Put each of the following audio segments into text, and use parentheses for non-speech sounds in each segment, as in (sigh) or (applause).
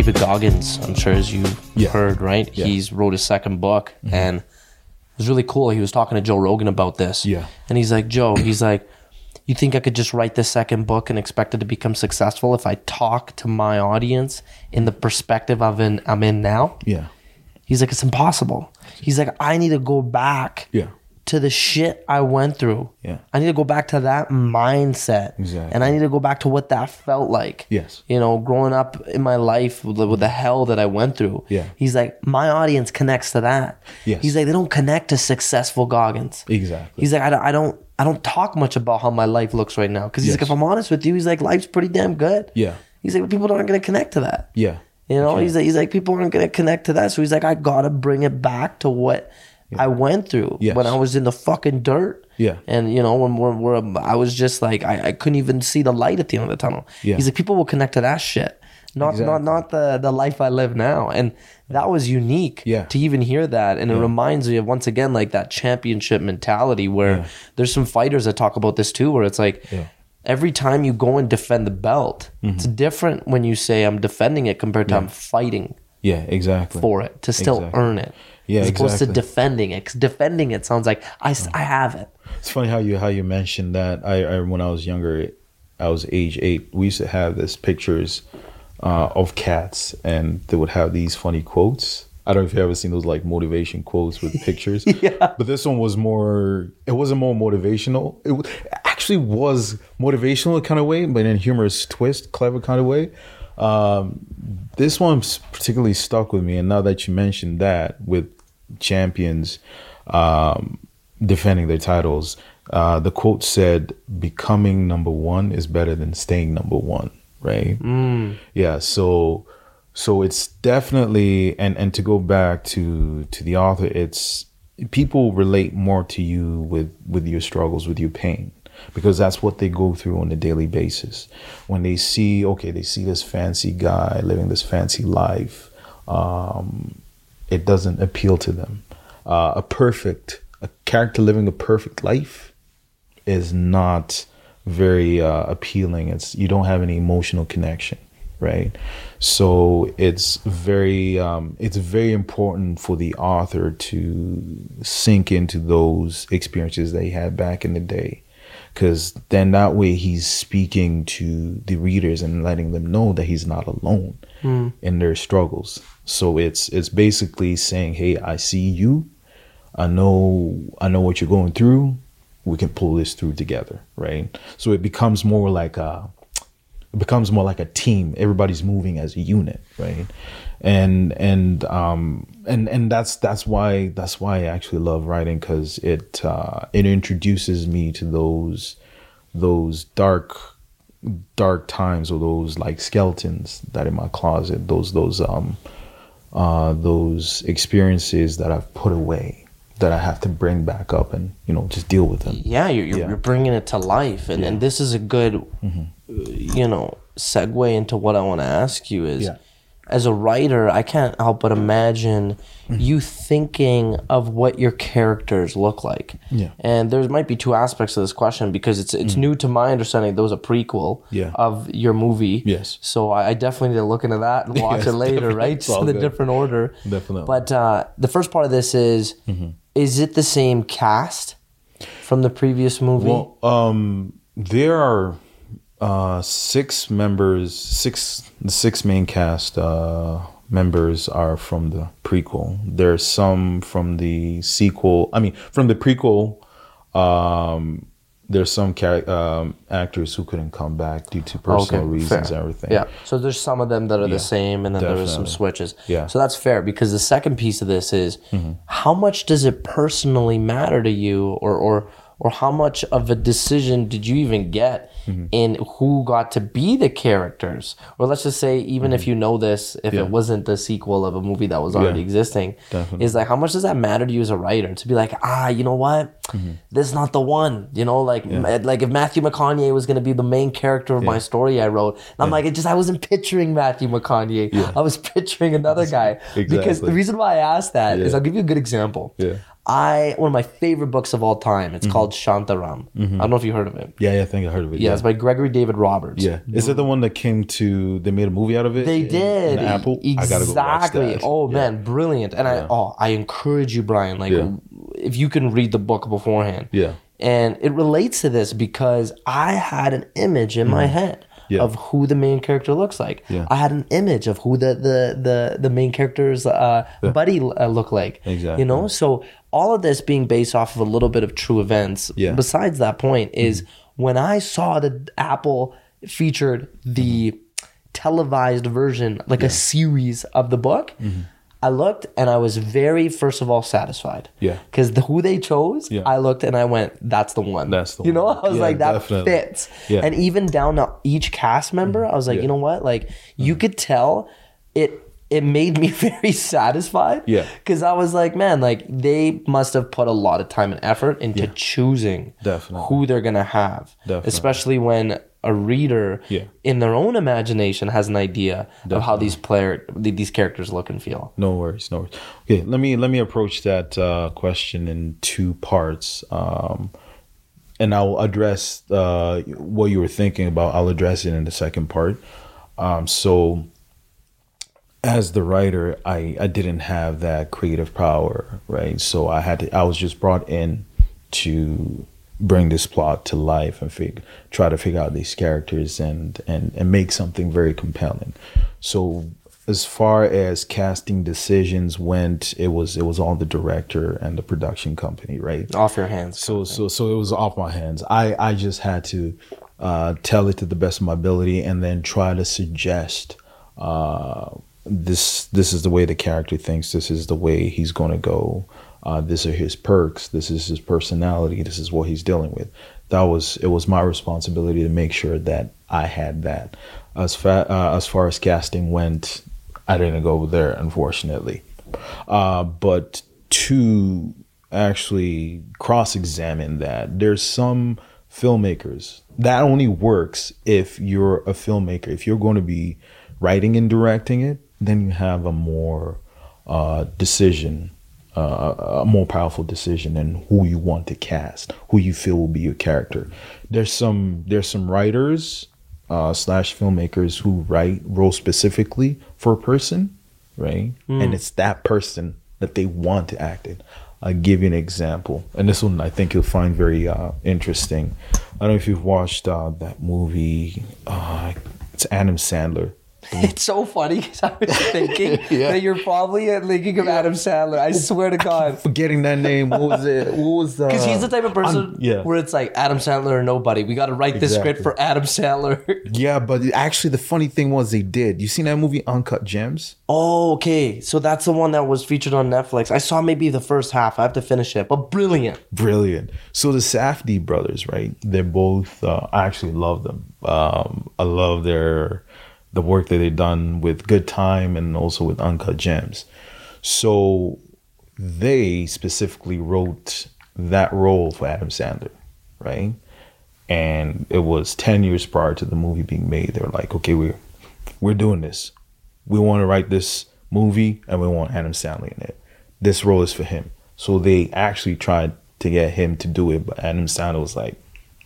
David Goggins, I'm sure as you Yeah. heard, right? Yeah. Mm-hmm. He's wrote his second book and it was really cool. He was talking to Joe Rogan about this. Yeah. And he's like, Joe, he's like, you think I could just write the second book and expect it to become successful if I talk to my audience in the perspective of in I'm in now? Yeah. He's like, it's impossible. He's like, I need to go back Yeah. To the shit I went through. Yeah. I need to go back to that mindset. Exactly. And I need to go back to what that felt like. Yes. You know, growing up in my life with the, with the hell that I went through. Yeah. He's like, my audience connects to that. Yes. He's like, they don't connect to successful Goggins. Exactly. He's like, I don't, I don't, I don't talk much about how my life looks right now. Cause he's like, if I'm honest with you, he's like, life's pretty damn good. Yeah. He's like, people aren't going to connect to that. Yeah. You know, Okay. he's like, he's like, people aren't gonna connect to that. So he's like, I gotta bring it back to what I went through Yes. when I was in the fucking dirt. Yeah. And you know, when we're, we're I was just like, I, I couldn't even see the light at the end of the tunnel. Yeah. He's like, people will connect to that shit, not Exactly. not not the the life I live now. And that was unique. Yeah. To even hear that, and it reminds me of once again like that championship mentality where Yeah. there's some fighters that talk about this too, where it's like. Yeah. Every time you go and defend the belt, Mm-hmm. it's different when you say I'm defending it compared to I'm fighting Yeah. Exactly. for it to still Exactly. earn it. Yeah, as opposed to defending it. 'Cause defending it sounds like I I have it. It's funny how you how you mentioned that. I, I when I was younger, I was age eight. We used to have this pictures uh, of cats, and they would have these funny quotes. I don't know if you ever seen those like motivation quotes with (laughs) pictures. Yeah. But this one was more. It wasn't more motivational. It w- actually was motivational kind of way, but in a humorous twist, clever kind of way. Um, this one particularly stuck with me, and now that you mentioned that with champions um, defending their titles, uh, the quote said, "Becoming number one is better than staying number one." Right? Yeah. So, so it's definitely, and and to go back to to the author, it's people relate more to you with with your struggles, with your pain because that's what they go through on a daily basis. When they see, okay, they see this fancy guy living this fancy life, um, it doesn't appeal to them. Uh, a perfect, a character living a perfect life is not very uh, appealing. It's you don't have any emotional connection, right? So it's very um, it's very important for the author to sink into those experiences they had back in the day, because then that way he's speaking to the readers and letting them know that he's not alone in their struggles. So it's it's basically saying, "Hey, I see you. I know I know what you're going through. We can pull this through together, right?" So it becomes more like a it becomes more like a team. Everybody's moving as a unit, right? And and um and and that's that's why that's why I actually love writing because it uh, it introduces me to those those dark dark times or those like skeletons that in my closet those those um uh those experiences that I've put away that I have to bring back up and you know just deal with them. Yeah, you're, you're, Yeah. you're bringing it to life. And, and this is a good, Mm-hmm. you know, segue into what I want to ask you is Yeah. As a writer, I can't help but imagine Mm-hmm. you thinking of what your characters look like. Yeah. And there might be two aspects to this question because it's it's new to my understanding. There was a prequel Mm. Yeah. of your movie. Yes. So I, I definitely need to look into that and watch Yes, it later, right? It's Just in a good. different order. Definitely. But uh, the first part of this is is it the same cast from the previous movie? Well, um, there are uh, six members. Six the six main cast uh, members are from the prequel. There's some from the sequel. I mean, from the prequel. Um, there's some char- um, actors who couldn't come back due to personal reasons fair. and everything. Yeah. So there's some of them that are the same, and then there was some switches. Yeah. So that's fair because the second piece of this is how much does it personally matter to you, or or or how much of a decision did you even get mm-hmm. in who got to be the characters? Or let's just say, even if mm-hmm. you know this, if Yeah. it wasn't the sequel of a movie that was already Yeah. existing, Definitely. is like how much does that matter to you as a writer to be like, ah, you know what, mm-hmm. this is not the one. You know, like like if Matthew McConaughey was going to be the main character of my story I wrote, and I'm like, it just I wasn't picturing Matthew McConaughey. I was picturing another guy because the reason why I asked that is Yeah. I'll give you a good example. Yeah. I one of my favorite books of all time. It's called Shantaram. I don't know if you heard of it. Yeah, yeah, I think I heard of it. Yeah, it's by Gregory David Roberts. Yeah, is it the one that came to? They made a movie out of it. They in- did in Apple. I gotta go watch exactly. that. Oh Yeah. man, brilliant! And I oh I encourage you, Brian. Like Yeah. if you can read the book beforehand. Yeah. And it relates to this because I had an image in my head Mm-hmm. Yeah. of who the main character looks like. Yeah. I had an image of who the the the, the main character's uh, buddy uh, look like. Exactly. You know, so all of this being based off of a little bit of true events. Yeah. Mm-hmm. Besides that point is when I saw that Apple featured the televised version, like a series of the book. Mm-hmm. I looked and I was very, first of all, satisfied. Yeah. Because the, who they chose, Yeah. I looked and I went, that's the one. That's the You know, one. (laughs) I was Yeah, like, that definitely. fits. Yeah. And even down to each cast member, I was like, Yeah. you know what? Like, you could tell it. It made me (laughs) very satisfied. Yeah. Because I was like, man, like they must have put a lot of time and effort into choosing Definitely. who they're gonna have. Definitely. Especially when a reader Yeah. in their own imagination has an idea of how these player these characters look and feel. No worries, no worries. Okay, let me let me approach that uh, question in two parts, um, and I'll address uh, what you were thinking about. I'll address it in the second part. Um, so, as the writer, I I didn't have that creative power, right? So I had to. I was just brought in to bring this plot to life and fig- try to figure out these characters and and and make something very compelling. So as far as casting decisions went, it was it was all the director and the production company, right? Off your hands. So so so it was off my hands. I I just had to uh, tell it to the best of my ability and then try to suggest uh, this this is the way the character thinks. This is the way he's going to go. Uh, these are his perks. This is his personality. This is what he's dealing with. That was it. Was my responsibility to make sure that I had that. As fa- uh, as far as casting went, I didn't go there, unfortunately. Uh, but to actually cross examine that, there's some filmmakers that only works if you're a filmmaker. If you're going to be writing and directing it, then you have a more uh, decision, uh, a more powerful decision in who you want to cast, who you feel will be your character. There's some there's some writers uh, slash filmmakers who write role specifically for a person, right? And it's that person that they want to act it. I'll give you an example, and this one I think you'll find very uh, interesting. I don't know if you've watched uh, that movie. Uh, it's Adam Sandler. It's so funny because I was thinking (laughs) that you're probably thinking of Adam Sandler. I swear to God. Forgetting that name. What was it? What was the? Because he's the type of person yeah. where it's like Adam Sandler or nobody. We got to write this script for Adam Sandler. Yeah, but actually, the funny thing was they did. You seen that movie Uncut Gems? oh, okay. So that's the one that was featured on Netflix. I saw maybe the first half. I have to finish it, but brilliant. Brilliant. So the Safdie brothers, right? They're both. Uh, I actually love them. Um, I love their the work that they've done with Good Time and also with Uncut Gems. So they specifically wrote that role for Adam Sandler, right? And it was ten years prior to the movie being made. They were like, okay, we're we're doing this. We want to write this movie and we want Adam Sandler in it. This role is for him. So they actually tried to get him to do it, but Adam Sandler was like,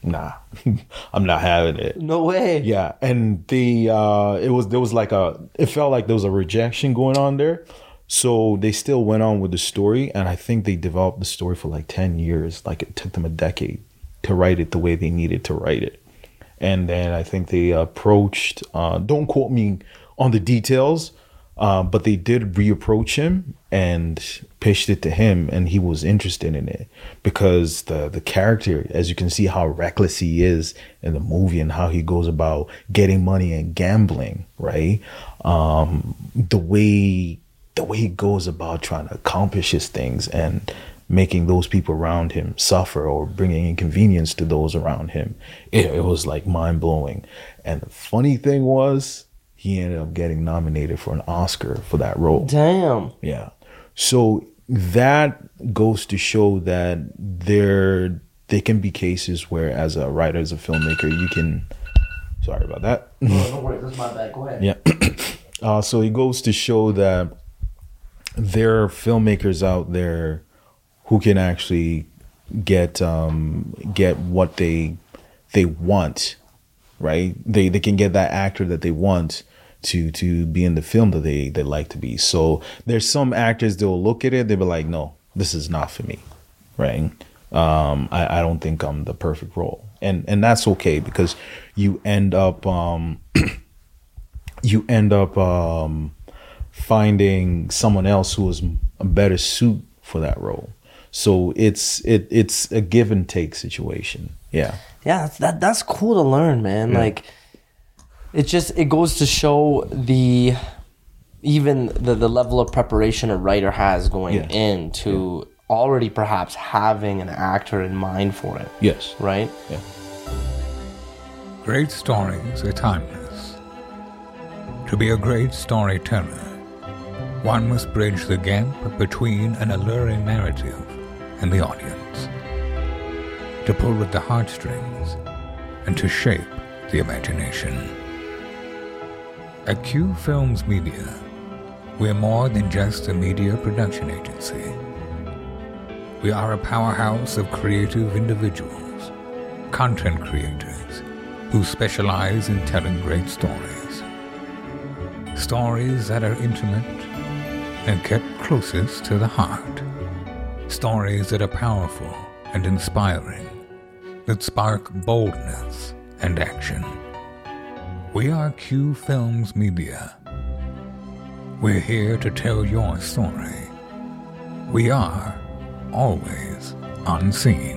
nah, (laughs) I'm not having it. No way. Yeah, and the uh, it was there was like a it felt like there was a rejection going on there. So they still went on with the story, and I think they developed the story for like ten years. Like it took them a decade to write it the way they needed to write it. And then I think they approached. Uh, don't quote me on the details, uh, but they did reapproach him and pitched it to him, and he was interested in it because the the character, as you can see, how reckless he is in the movie and how he goes about getting money and gambling, right? Um, the way the way he goes about trying to accomplish his things and making those people around him suffer or bringing inconvenience to those around him. It, it was like mind blowing. And the funny thing was, he ended up getting nominated for an Oscar for that role. Damn. Yeah. So that goes to show that there there can be cases where as a writer, as a filmmaker, you can sorry about that. No (laughs) worries. That's my bad. Go ahead. Yeah. (clears throat) uh, so it goes to show that there are filmmakers out there who can actually get um, get what they they want, right? They they can get that actor that they want to to be in the film that they they like to be. So there's some actors they'll look at it, they'll be like, no, this is not for me, right? Um, I, I don't think I'm the perfect role, and and that's okay because you end up um, (clears throat) you end up um, finding someone else who is a better suit for that role. So it's it it's a give and take situation. Yeah. Yeah, that that's cool to learn, man. Yeah. Like it just it goes to show the even the the level of preparation a writer has going Yeah. into already perhaps having an actor in mind for it, Yes. right? Yeah. Great stories are timeless. To be a great storyteller, one must bridge the gap between an alluring narrative and the audience, to pull at the heartstrings, and to shape the imagination. At Q Films Media, we're more than just a media production agency. We are a powerhouse of creative individuals, content creators who specialize in telling great stories. Stories that are intimate and kept closest to the heart. Stories that are powerful and inspiring, that spark boldness and action. We are Q Films Media. We're here to tell your story. We are always unseen.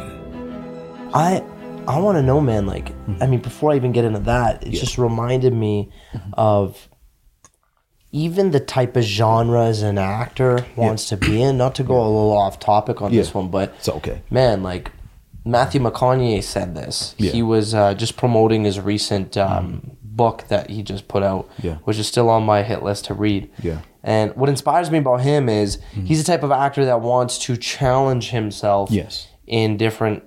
I I want to know, man. Like, I mean, before I even get into that, it just reminded me of even the type of genres an actor wants to be in. Not to go a little off topic on this one, but It's okay. man, like Matthew McConaughey said this. Yeah. He was uh, just promoting his recent um, book that he just put out, Yeah. which is still on my hit list to read. Yeah. And what inspires me about him is he's the type of actor that wants to challenge himself Yes. in different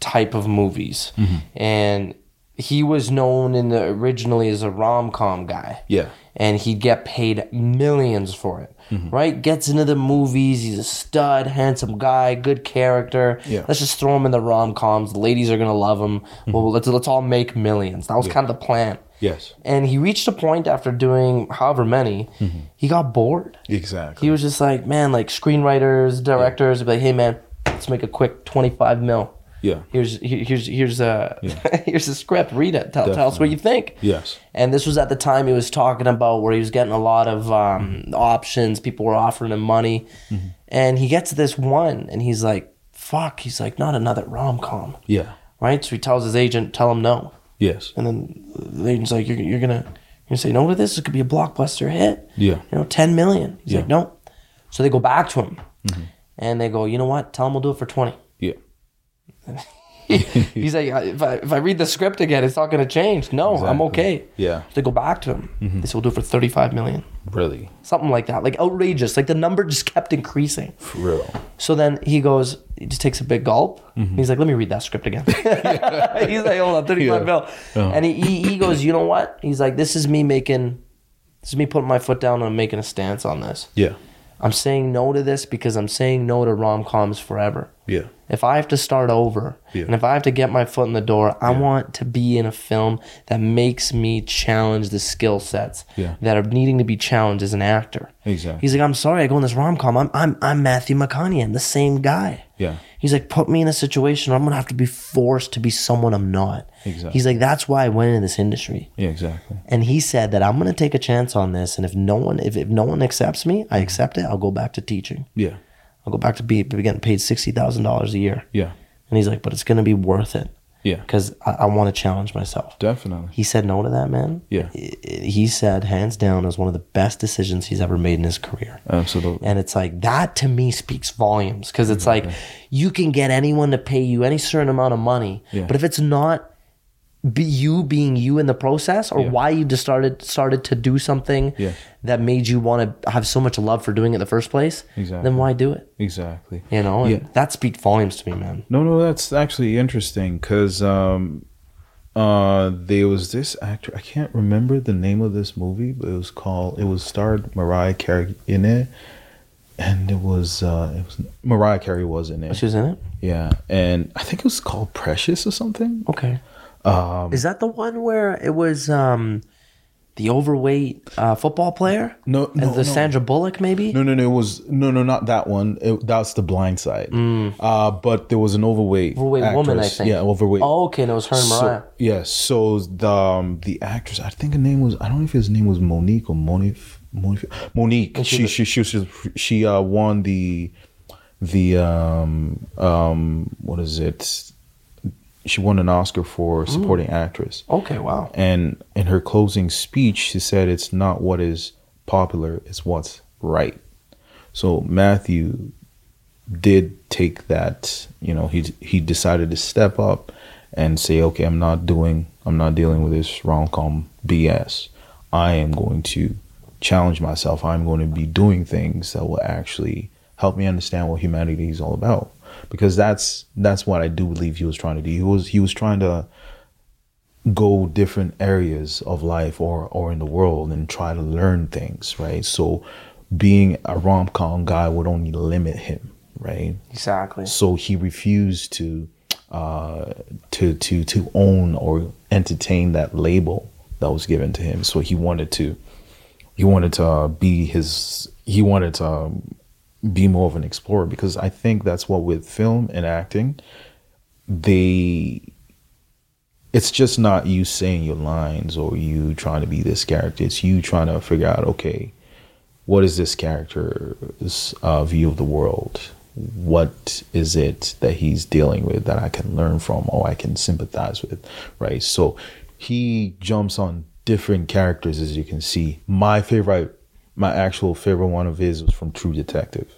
type of movies. Mm-hmm. And he was known in the originally as a rom com guy. Yeah. And he'd get paid millions for it. Mm-hmm. Right? Gets into the movies, he's a stud, handsome guy, good character. Yeah. Let's just throw him in the rom coms. The ladies are gonna love him. Mm-hmm. Well let's let's all make millions. That was kind of the plan. Yes. And he reached a point after doing however many, Mm-hmm. he got bored. Exactly. He was just like, man, like screenwriters, directors would be like, hey man, let's make a quick twenty five mil. Yeah. Here's here's here's a (laughs) here's a script. Read it. Tell, tell us what you think. Yes. And this was at the time he was talking about where he was getting a lot of um, options. People were offering him money, and he gets this one, and he's like, "Fuck!" He's like, "Not another rom com." Yeah. Right? So he tells his agent, "Tell him no." Yes. And then the agent's like, "You're, you're gonna you're gonna say no to this? It could be a blockbuster hit." Yeah. you know, 10 million. He's Yeah. like, no. So they go back to him and they go, you know what? Tell him we'll do it for 20. Yeah. (laughs) He's like, if I, if I read the script again, it's not going to change. No, I'm okay. Yeah. They go back to him. Mm-hmm. They say, we'll do it for 35 million. Really. Something like that. Like outrageous. Like the number just kept increasing. For real. So then he goes, he just takes a big gulp. Mm-hmm. He's like, let me read that script again. (laughs) (laughs) He's like, hold on, 35 Yeah. mil. Yeah. And he, he, he goes, you know what? He's like, this is me making, this is me putting my foot down and I'm making a stance on this. Yeah. I'm saying no to this because I'm saying no to rom coms forever. Yeah. If I have to start over Yeah. and if I have to get my foot in the door, I want to be in a film that makes me challenge the skill sets Yeah. that are needing to be challenged as an actor. Exactly. He's like, I'm sorry, I go in this rom com. I'm, I'm I'm Matthew McConaughey. I'm the same guy. Yeah. He's like, put me in a situation where I'm gonna have to be forced to be someone I'm not. Exactly. He's like, that's why I went into this industry. Yeah. Exactly. And he said that I'm gonna take a chance on this, and if no one if, if no one accepts me, I mm-hmm. accept it. I'll go back to teaching. Yeah. I'll go back to be, be getting paid sixty thousand dollars a year. Yeah. And he's like, but it's gonna be worth it Yeah. because I, I want to challenge myself. Definitely. He said no to that man. Yeah. He said hands down it was one of the best decisions he's ever made in his career. Absolutely. And it's like that to me speaks volumes because it's like you can get anyone to pay you any certain amount of money, Yeah. but if it's not be you being you in the process or Yeah. why you just started started to do something Yeah. that made you want to have so much love for doing it in the first place, Exactly. then why do it? Exactly. You know, and Yeah. that speaks volumes to me, man. No, no, that's actually interesting because um, uh, there was this actor. I can't remember the name of this movie, but it was called. It was starred Mariah Carey in it, and it was uh, it was Mariah Carey was in it. She was in it. Yeah, and I think it was called Precious or something. Okay. Um, Is that the one where it was um, the overweight uh, football player? No, and no, the no. Sandra Bullock maybe. No, no, no. It was no, no, not that one. It, that's the Blind Side. Uh, but there was an overweight, Mm. Overweight woman, I think. Yeah, overweight. Oh, okay. And it was her and Mariah. So, yeah, so the um, the actress, I think her name was I don't know if his name was Monique or Monique. Monique. Monique. She She she she she, she uh, won the the um um what is it? She won an Oscar for supporting actress. okay. Wow. And in her closing speech, she said, "It's not what is popular; it's what's right." So Matthew did take that. You know, he he decided to step up and say, "Okay, I'm not doing, I'm not dealing with this rom com BS. I am going to challenge myself. I'm going to be doing things that will actually help me understand what humanity is all about." Because that's that's what I do believe he was trying to do. He was he was trying to go different areas of life or or in the world and try to learn things, right? So being a rom com guy would only limit him, right? Exactly. So he refused to uh to to to own or entertain that label that was given to him. So he wanted to he wanted to uh, be his he wanted to um, be more of an explorer because I think that's what with film and acting they it's just not you saying your lines or you trying to be this character. It's you trying to figure out, okay, what is this character's uh, view of the world? What is it that he's dealing with that I can learn from or I can sympathize with, right? So he jumps on different characters, as you can see. My favorite, my actual favorite one of his was from True Detective.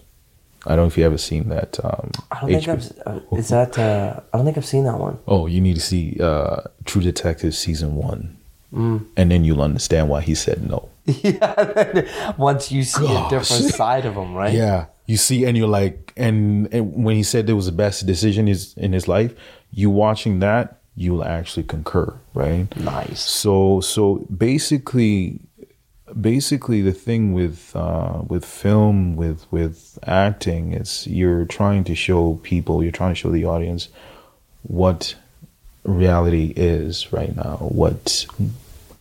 I don't know if you ever seen that. Um, I don't think HBO I've. Uh, is that? Uh, I don't think I've seen that one. Oh, you need to see uh, True Detective season one, Mm. and then you'll understand why he said no. (laughs) yeah. Once you see a different side of him, right? Yeah, you see, and you're like, and, and when he said it was the best decision is in his life, you watching that, you'll actually concur, right? Nice. So, so basically, basically, the thing with uh, with film, with with acting, is you're trying to show people, you're trying to show the audience what reality is right now, what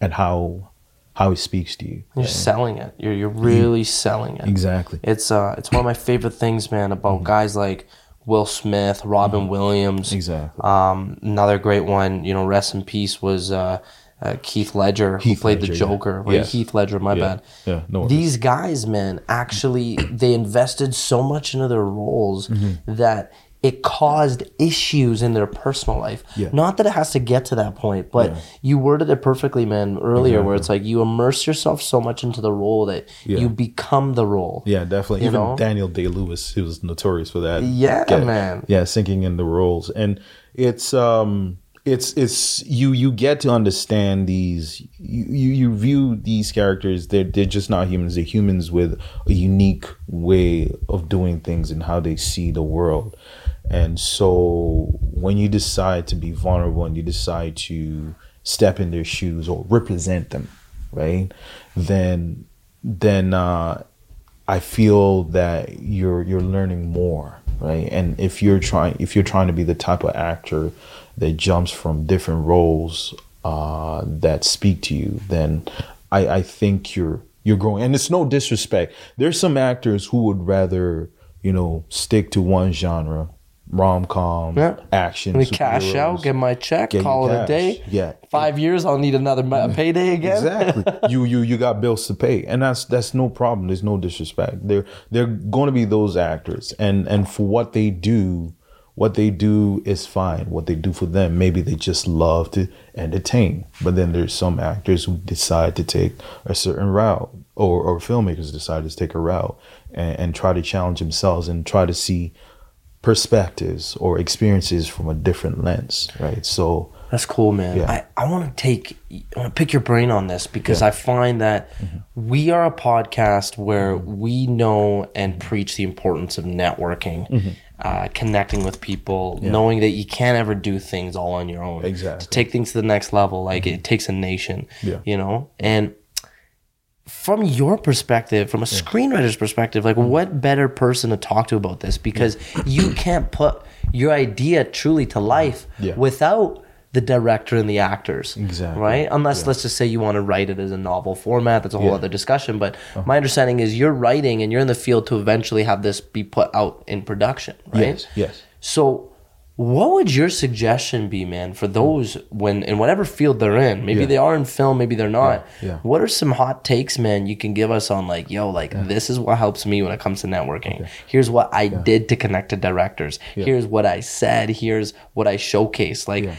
and how how it speaks to you. You're selling it. You're you're really selling it. Exactly. It's uh it's one of my favorite things, man, about guys like Will Smith, Robin Williams. Exactly. Um, another great one, you know, rest in peace was uh, uh Keith Ledger Heath who played Ledger, the. Joker. Right? Yeah. Heath Ledger, my Yeah. bad. Yeah, no worries. These guys, man, actually they invested so much into their roles Mm-hmm. that it caused issues in their personal life. Yeah. Not that it has to get to that point, but Yeah. you worded it perfectly, man, earlier, where it's like you immerse yourself so much into the role that Yeah. you become the role. Yeah, definitely. You Even know? Daniel Day Lewis, he was notorious for that. Yeah, man. Yeah, sinking in the roles, and it's um, it's it's you you get to understand these. You you, you view these characters. They're they're just not humans. They're humans with a unique way of doing things and how they see the world. And so when you decide to be vulnerable and you decide to step in their shoes or represent them, right? Then then uh I feel that you're you're learning more, right? And if you're trying if you're trying to be the type of actor that jumps from different roles uh, that speak to you, then I, I think you're you're growing. And it's no disrespect. There's some actors who would rather you know stick to one genre, rom com, Yeah. action, Let me cash out, get my check, Get call it a day. Yeah. Five years, I'll need another ma- payday again. Exactly. (laughs) you you you got bills to pay, and that's that's no problem. There's no disrespect. There there going to be those actors, and and for what they do, what they do is fine. What they do for them, maybe they just love to entertain. But then there's some actors who decide to take a certain route, or or filmmakers decide to take a route and, and try to challenge themselves and try to see perspectives or experiences from a different lens, right? So. That's cool, man. Yeah. I, I want to take, I want to pick your brain on this because I find that Mm-hmm. we are a podcast where we know and preach the importance of networking, Mm-hmm. uh, connecting with people, knowing that you can't ever do things all on your own. Exactly. To take things to the next level, like it takes a nation, Yeah. you know? And from your perspective, from a screenwriter's perspective, like mm-hmm. what better person to talk to about this? Because you can't put your idea truly to life Yeah. without the director and the actors. Exactly. Right? Unless let's just say you want to write it as a novel format. That's a whole Yeah. other discussion. But oh. my understanding is you're writing and you're in the field to eventually have this be put out in production. Right? Yes, yes. So, what would your suggestion be, man, for those when in whatever field they're in? Maybe Yeah. they are in film, maybe they're not. yeah. What are some hot takes, man, you can give us on like, yo, like this is what helps me when it comes to networking. Here's what I did to connect to directors. Here's what I said. Here's what I showcased. Like.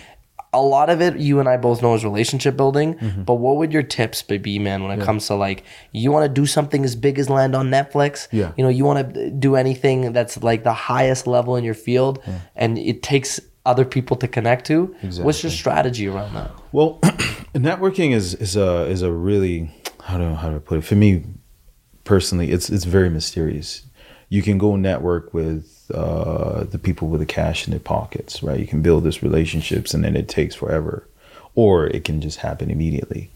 A lot of it, you and I both know, is relationship building. Mm-hmm. But what would your tips be, man, when it comes to like you want to do something as big as land on Netflix? Yeah. You know, you want to do anything that's like the highest level in your field, and it takes other people to connect to. What's your strategy around that? Well, (clears throat) networking is is a is a really how do how do I put it? For me personally, it's it's very mysterious. You can go network with uh, the people with the cash in their pockets, right? You can build these relationships, and then it takes forever, or it can just happen immediately.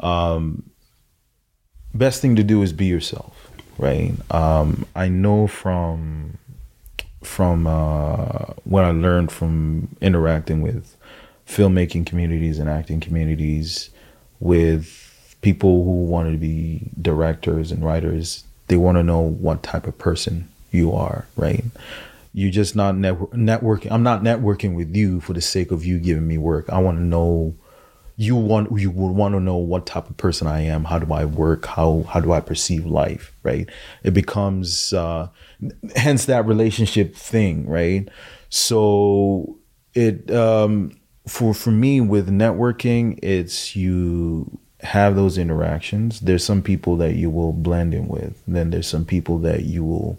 Um, best thing to do is be yourself, right? Um, I know from from uh, what I learned from interacting with filmmaking communities and acting communities with people who wanted to be directors and writers. They want to know what type of person you are, right? You're just not network- networking. I'm not networking with you for the sake of you giving me work. I want to know you want you would want to know what type of person I am. How do I work? How how do I perceive life? Right? It becomes uh, hence that relationship thing, right? So it um, for for me with networking, it's you have those interactions. There's some people that you will blend in with. Then there's some people that you will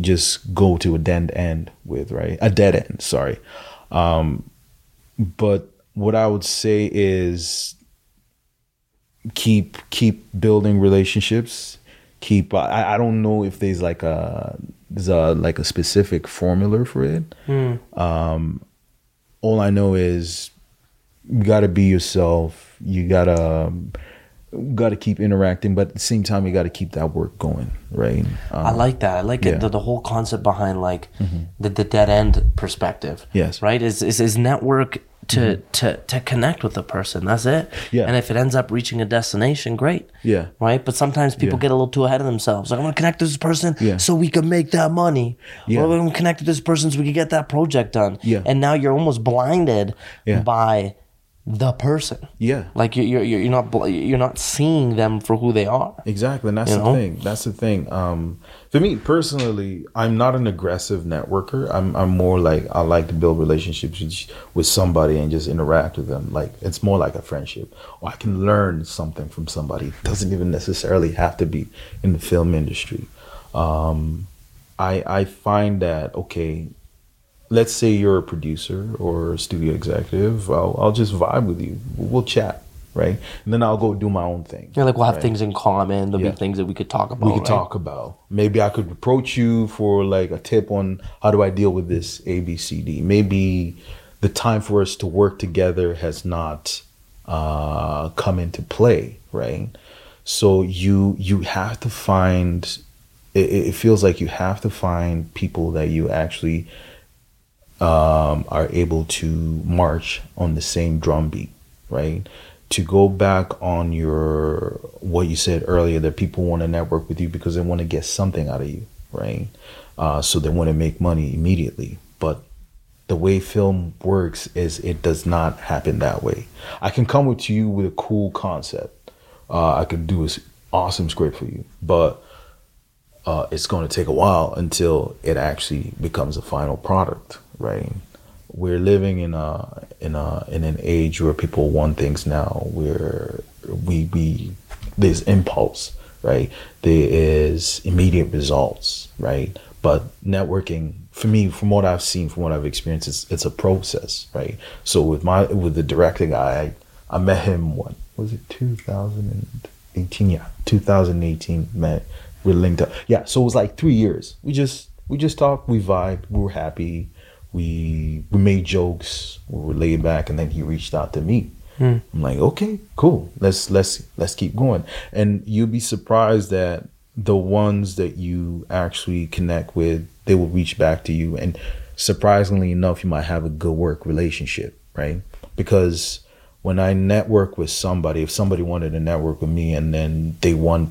just go to a dead end with, right? A dead end, sorry. Um, but what I would say is keep keep building relationships. Keep. I, I don't know if there's like a there's a like a specific formula for it. Um, all I know is you got to be yourself. You gotta got to keep interacting, but at the same time, you got to keep that work going, right? Um, I like that. I like yeah. it. The, the whole concept behind like the, the dead end perspective. Yes. Right? Is is, is network to, to to connect with the person. That's it. Yeah. And if it ends up reaching a destination, great. Yeah. Right? But sometimes people Yeah. get a little too ahead of themselves. Like, I'm gonna connect to this person Yeah. so we can make that money. Yeah. Or I'm gonna connect to this person so we can get that project done. Yeah. And now you're almost blinded Yeah. by the person. Yeah. Like you're you're you're not you're not seeing them for who they are. Exactly, and that's You the know? thing. That's the thing. Um, for me personally, I'm not an aggressive networker. I'm I'm more like I like to build relationships with, with somebody and just interact with them. Like it's more like a friendship, or I can learn something from somebody. It doesn't even necessarily have to be in the film industry. Um, I I find that okay. Let's say you're a producer or a studio executive. I'll, I'll just vibe with you. We'll chat, right? And then I'll go do my own thing. You're like we'll have right? things in common. There'll Yeah. be things that we could talk about. we could right? talk about. Maybe I could approach you for like a tip on how do I deal with this A B C D. Maybe the time for us to work together has not uh, come into play, right? So you you have to find. It, it feels like you have to find people that you actually um, are able to march on the same drum beat, right? To go back on your what you said earlier that people want to network with you because they want to get something out of you, right? Uh, so they want to make money immediately, but the way film works is it does not happen that way. I can come with you with a cool concept. Uh, I could do an awesome script for you, but uh, it's going to take a while until it actually becomes a final product, right? We're living in a in a in an age where people want things now. Where we we there's impulse, right? There is immediate results, right? But networking, for me, from what I've seen, from what I've experienced, it's it's a process, right? So with my with the director guy, I, I met him what was it 2018? Yeah, 2018. Met we linked up. Yeah, so it was like three years. We just we just talked, we vibed, we were happy, we we made jokes, we were laid back, and then he reached out to me, hmm. I'm like, okay, cool. Let's let's let's keep going. And you'll be surprised that the ones that you actually connect with, they will reach back to you. And surprisingly enough, you might have a good work relationship, right? Because when I network with somebody, if somebody wanted to network with me and then they want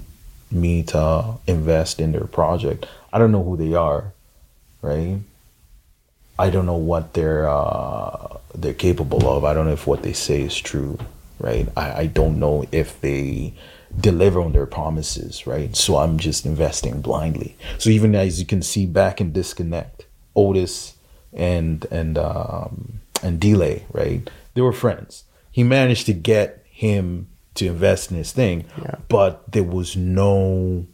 me to invest in their project, I don't know who they are, right? I don't know what they're uh, they're capable of. I don't know if what they say is true, right? I, I don't know if they deliver on their promises, right? So I'm just investing blindly. So even as you can see back in disconnect, Otis and and um, and Delay, right? They were friends. He managed to get him to invest in his thing, Yeah. but there was no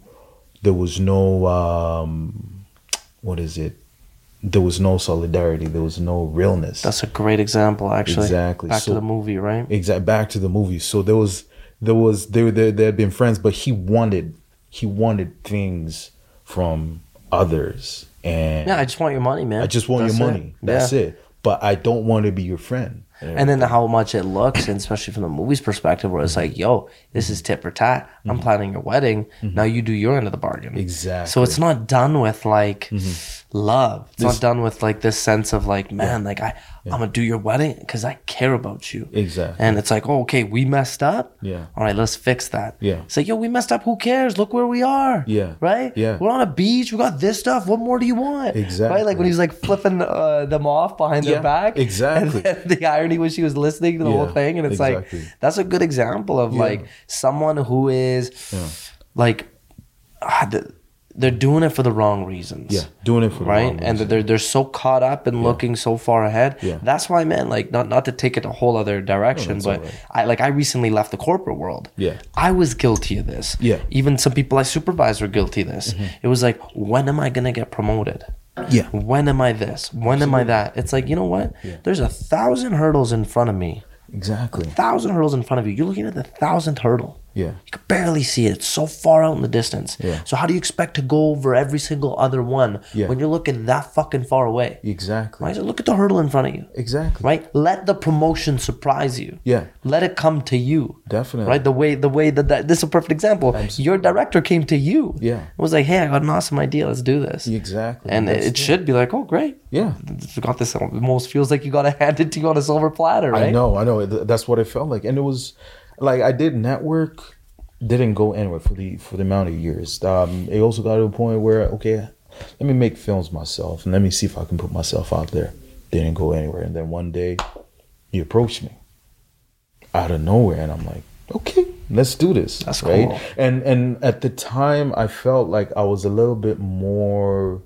there was no um what is it there was no solidarity there was no realness That's a great example, actually. Exactly. Back So- to the movie, right? exact back to the movie so there was there was they were they, they had been friends but he wanted he wanted things from others and Yeah, I just want your money, man. I just want That's your it. money that's Yeah. it but i don't want to be your friend And then how much it looks, and especially from the movie's perspective, where it's like, yo, this is tit for tat. I'm planning your wedding. Now you do your end of the bargain. Mm-hmm. Exactly. Mm-hmm. So it's not done with like love. It's not done with like this sense of like, man, like I, I'm gonna do your wedding because I care about you. Exactly. And it's like, oh, okay, we messed up. Yeah. All right, let's fix that. Yeah. It's like, yo, we messed up. Who cares? Look where we are. Yeah. Right. Yeah. We're on a beach. We got this stuff. What more do you want? Exactly. Right. Like when he's like flipping uh, them off behind Yeah, their back. exactly. Then (laughs) was she was listening to the whole thing, and it's exactly. like that's a good example of like someone who is like ah, th- they're doing it for the wrong reasons. yeah doing it for the Right, and they're they're so caught up and looking so far ahead. Yeah. That's why, man. Like, not not to take it a whole other direction, that's but right. I like I recently left the corporate world. Yeah. I was guilty of this. Yeah. Mm-hmm. even some people I supervise were guilty of this. It was like, when am I gonna get promoted? Yeah. When am I this? When am I that? It's like, you know what? There's a thousand hurdles in front of me. exactly A Thousand hurdles in front of you. You're looking at the thousandth hurdle. Yeah. You can barely see it. It's so far out in the distance. Yeah. So how do you expect to go over every single other one Yeah. when you're looking that fucking far away? exactly Right? So look at the hurdle in front of you. exactly Right? Let the promotion surprise you. Yeah. Let it come to you. Definitely. Right? The way the way that, that this is a perfect example. Your director came to you. Yeah. It was like, hey, I got an awesome idea. Let's do this. Exactly. And it, That's it should be like, oh, great. yeah You got this. It almost feels like you got to (laughs) hand it to you on a silver platter, right? I know, I know. That's what it felt like, and it was like I did network, didn't go anywhere for the for the amount of years. Um, it also got to a point where okay, let me make films myself and let me see if I can put myself out there. Didn't go anywhere, and then one day, he approached me out of nowhere, and I'm like, okay, let's do this. That's right. cool. And and at the time, I felt like I was a little bit more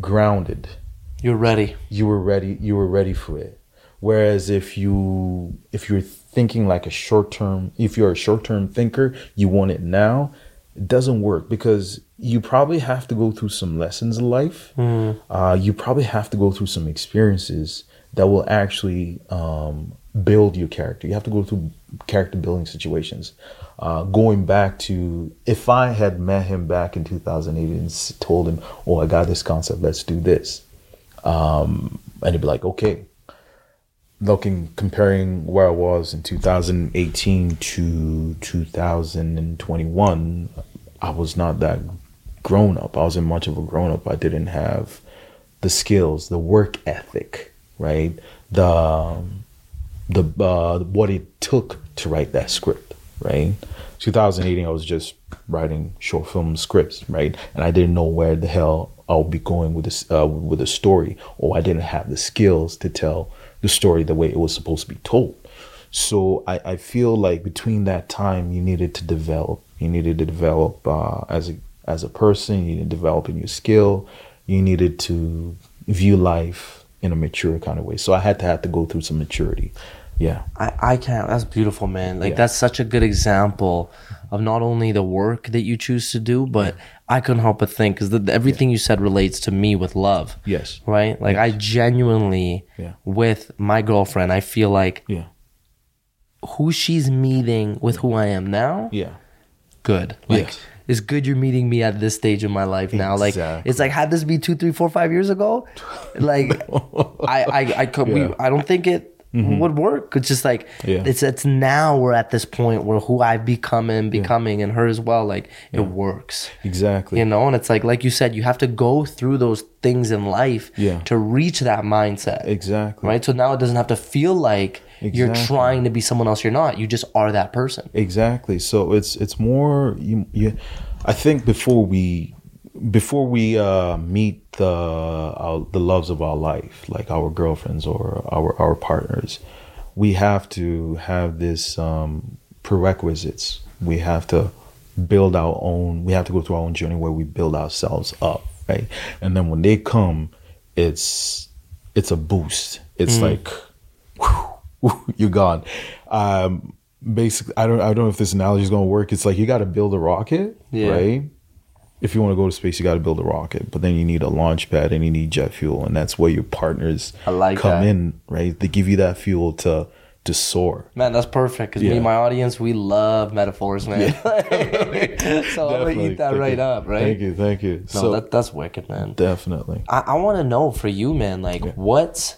grounded You're ready. you were ready you were ready for it whereas if you if you're thinking like a short term if you're a short term thinker you want it now it doesn't work because you probably have to go through some lessons in life. Uh, you probably have to go through some experiences that will actually um, build your character. You have to go through character building situations. Uh, going back to if i had met him back in 2008 and told him oh i got this concept let's do this um, and he'd be like, okay. Looking, comparing where I was in 2018 to 2021, I was not that grown up. I wasn't much of a grown up. I didn't have the skills, the work ethic, right? The the uh, what it took to write that script, right? 2018, I was just writing short film scripts, right? And I didn't know where the hell I'll be going with this uh, with the story, or I didn't have the skills to tell the story the way it was supposed to be told. So I, I feel like between that time, you needed to develop. You needed to develop uh, as a as a person. You needed to develop in your skill. You needed to view life in a mature kind of way. So I had to have to go through some maturity. Yeah. I, I can't. That's beautiful, man. Like Yeah. that's such a good example of not only the work that you choose to do, but I couldn't help but think because everything you said relates to me with love. Yes. Right. Like I genuinely, Yeah. with my girlfriend, I feel like Yeah. who she's meeting with who I am now, Yeah. good. Like Yes. it's good you're meeting me at this stage in my life now. Like it's like had this be two, three, four, five years ago, like (laughs) I, I, I could, we, I don't think it. Mm-hmm. would work. It's just like Yeah. it's it's now we're at this point where who I've become and becoming and her as well, like it works. Exactly. You know, and it's like like you said, you have to go through those things in life Yeah. to reach that mindset. Exactly. Right? So now it doesn't have to feel like you're trying to be someone else you're not. You just are that person. Exactly. So it's it's more you, you I think before we before we uh meet the our, the loves of our life, like our girlfriends or our our partners, we have to have this um prerequisites. We have to build our own we have to go through our own journey where we build ourselves up, right? And then when they come, it's it's a boost. It's like whew, you're gone. Um, basically, I don't I don't know if this analogy is gonna work. It's like you got to build a rocket, Yeah. right? If you want to go to space, you got to build a rocket, but then you need a launch pad and you need jet fuel, and that's where your partners like come that. in, right? They give you that fuel to to soar. Man, that's perfect because me and my audience, we love metaphors, man. (laughs) so I'm gonna eat that Thank right you. up, right? Thank you, thank you. No, so that, that's wicked, man. definitely, I, I want to know for you, man, like what's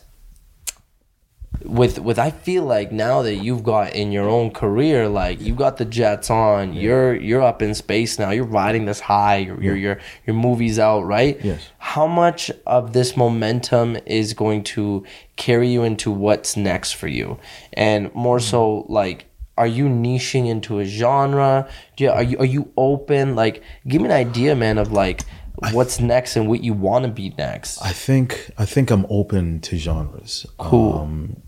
with with I feel like now that you've got in your own career, like you got the jets on, you're you're up in space now, you're riding this high, your your your your movies out, right? Yes. How much of this momentum is going to carry you into what's next for you, and more so like. Are you niching into a genre? Do you, are you are you open? Like, give me an idea, man, of like what's next and what you want to be next. I think I think I'm open to genres. Cool. Um,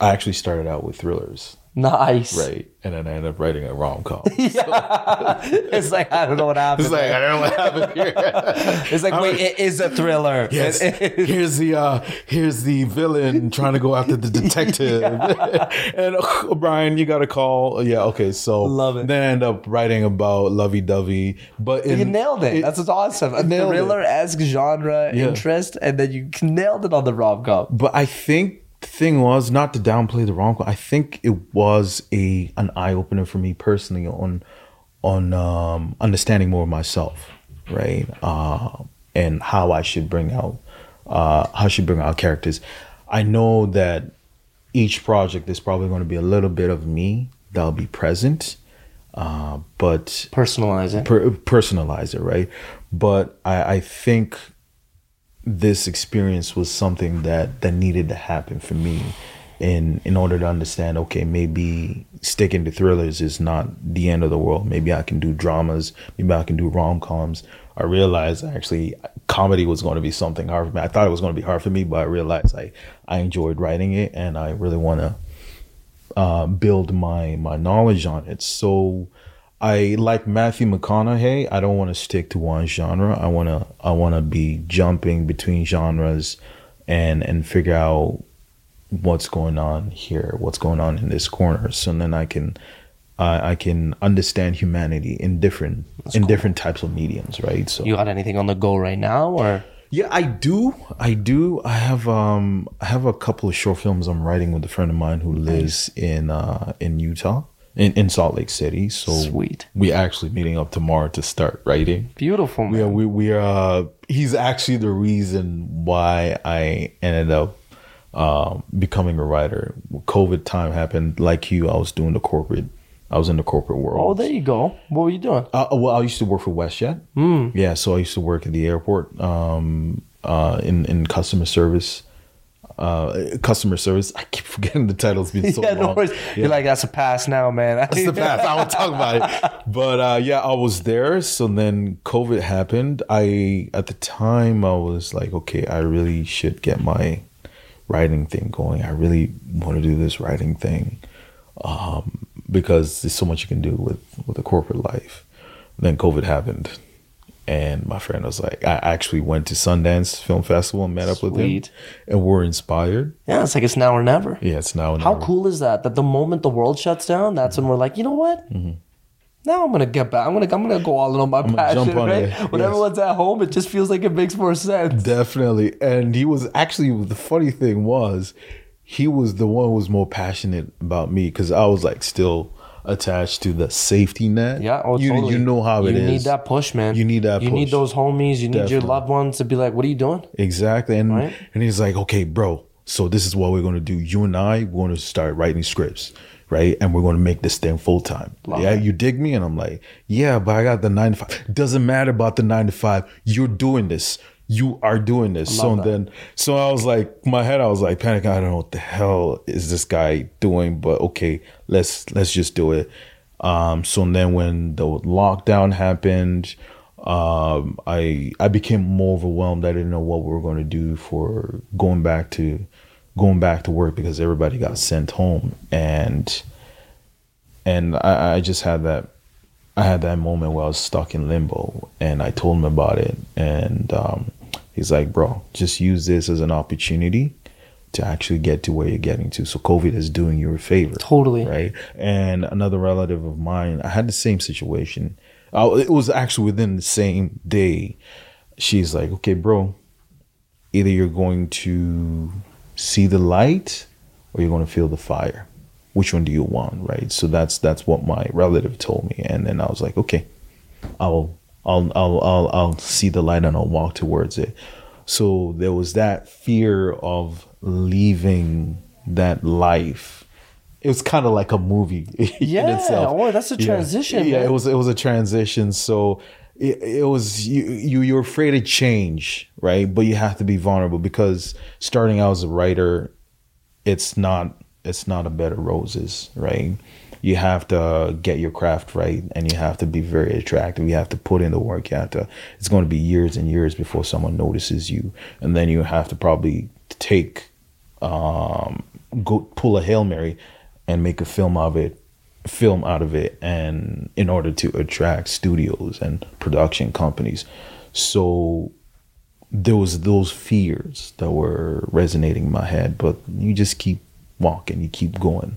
I actually started out with thrillers, Nice. right, and then I end up writing a rom com. (laughs) (laughs) it's like I don't know what happened. It's like I don't know what happened here. (laughs) it's like wait, it is a thriller. Yes. It here's the uh here's the villain trying to go after the detective. and uh, Brian, you got a call. Yeah, okay. So Love it. Then I end up writing about lovey dovey. But in, You nailed it. That's what's awesome. A thriller esque genre Yeah. interest, and then you nailed it on the rom com. but I think thing was not to downplay the rom com. I think it was a an eye opener for me personally on on um, understanding more of myself, right? Uh, and how I should bring out uh, how I should bring out characters. I know that each project is probably going to be a little bit of me that'll be present, uh, but Personalize it. per- personalize it, right? But I, I think this experience was something that that needed to happen for me in in order to understand okay maybe sticking to thrillers is not the end of the world. Maybe i can do dramas. Maybe i can do rom-coms. I realized actually comedy was going to be something hard for me. I thought it was going to be hard for me but i realized i i enjoyed writing it and i really want to uh, build my my knowledge on it. So I like Matthew McConaughey. I don't want to stick to one genre. I want to I want to be jumping between genres and and figure out what's going on here, what's going on in this corner. So then I can I I can understand humanity in different in different types of mediums, right? So You got anything on the go right now, or yeah, I do. I do. I have um I have a couple of short films I'm writing with a friend of mine who lives in uh in Utah. In, in Salt Lake City. So Sweet. we actually meeting up tomorrow to start writing. beautiful man? Yeah, we we uh he's actually the reason why I ended up um becoming a writer. COVID time happened like you, I was doing the corporate I was in the corporate world. Oh, there you go. What were you doing? Uh, well, I used to work for WestJet. Mm. Yeah, so I used to work at the airport um, uh, in in customer service. Uh, customer service. I keep forgetting the titles. Been (laughs) so yeah, long. no worries. You're like that's a pass now, man. That's the past. I won't talk about it. (laughs) But uh, yeah, I was there. So then COVID happened. I at the time I was like, okay, I really should get my writing thing going. I really want to do this writing thing um, because there's so much you can do with with a corporate life. Then COVID happened, and my friend was like, I actually went to Sundance Film Festival and met up with him, and we're inspired. yeah, it's like it's now or never. Yeah, it's now. How never. cool is that? That the moment the world shuts down, that's when we're like, you know what? Mm-hmm. Now I'm gonna get back. I'm gonna I'm gonna go all in on my gonna passion, jump on right? it, When yes. everyone's at home, it just feels like it makes more sense. Definitely. And he was actually the funny thing was he was the one who was more passionate about me because I was like still attached to the safety net. Yeah, oh, you totally. you know how you it is. You need that push, man. You need that You need those homies. You need your loved ones to be like, "What are you doing?" Exactly. And Right. and he's like, okay, bro, So this is what we're going to do. You and I, we're to start writing scripts, right? And we're going to make this thing full time. Yeah, you dig me? And I'm like, yeah, but I got the nine to five. Doesn't matter about the nine to five. You're doing this. You are doing this. So that. then, so I was like, my head, I was like, panic. I don't know what the hell is this guy doing, but okay, let's let's just do it. Um, so then when the lockdown happened, um, I I became more overwhelmed. I didn't know what we were going to do for going back to going back to work because everybody got sent home and and I, I just had that I had that moment where I was stuck in limbo and I told him about it and um, he's like, bro, just use this as an opportunity to actually get to where you're getting to. So COVID is doing you a favor. Totally. Right. And another relative of mine, I had the same situation. Uh, it was actually within the same day. She's like, okay, bro, either you're going to see the light or you're going to feel the fire which one do you want right so that's that's what my relative told me and then i was like okay i'll i'll i'll i'll, I'll see the light and i'll walk towards it. So there was that fear of leaving that life. It was kind of like a movie (laughs) in Yeah, itself. oh, that's a transition, yeah, man. it was it was a transition. So it, it was you, you you're afraid of change right? But you have to be vulnerable because starting out as a writer it's not it's not a bed of roses right you have to get your craft right and you have to be very attractive. You have to put in the work. You have to it's going to be years and years before someone notices you. And then you have to probably take um go pull a hail mary and make a film of it film out of it and in order to attract studios and production companies. So there was those fears that were resonating in my head but you just keep walking you keep going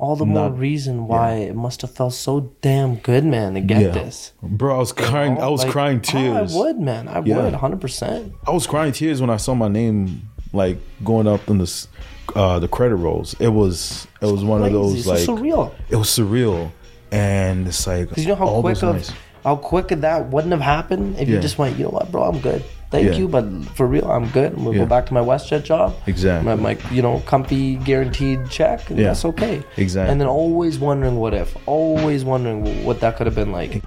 All the more reason why it must have felt so damn good, man, to get this. bro i was crying i was Like, crying oh, tears I would, man. I Yeah. would, hundred percent. I was crying tears when I saw my name like going up in this uh the credit rolls it was it was one of those so like surreal. it was surreal and it's like you know how quick of how quick that wouldn't have happened if you just went, you know what, bro, I'm good. Thank Yeah. you, but for real, I'm good. I'm gonna Yeah. go back to my WestJet job. Exactly. My, my you know comfy guaranteed check. And Yeah. That's okay. Exactly. And then always wondering what if, always wondering what that could have been like.